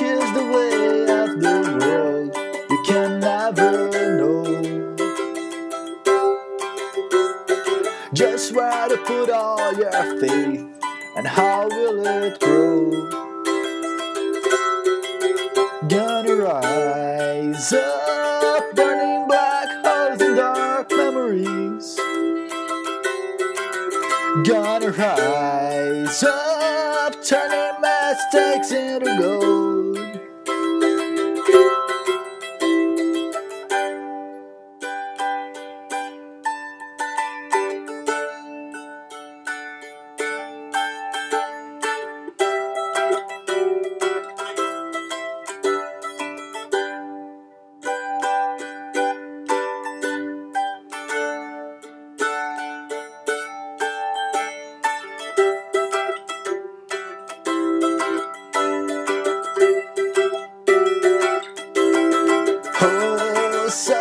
is the way of the world. You can never know. Just where to put all your faith and how will it grow? Gonna rise up, burning black holes and dark memories. Gonna rise up, turning mistakes into gold.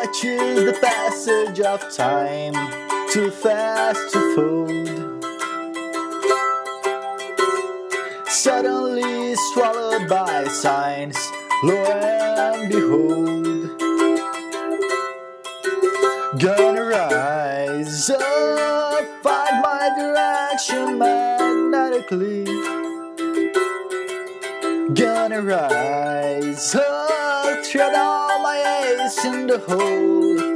Such the passage of time, too fast to fold. Suddenly swallowed by signs, lo and behold. Gonna rise up, find my direction magnetically. Gonna rise up, tread all my ace in the hole.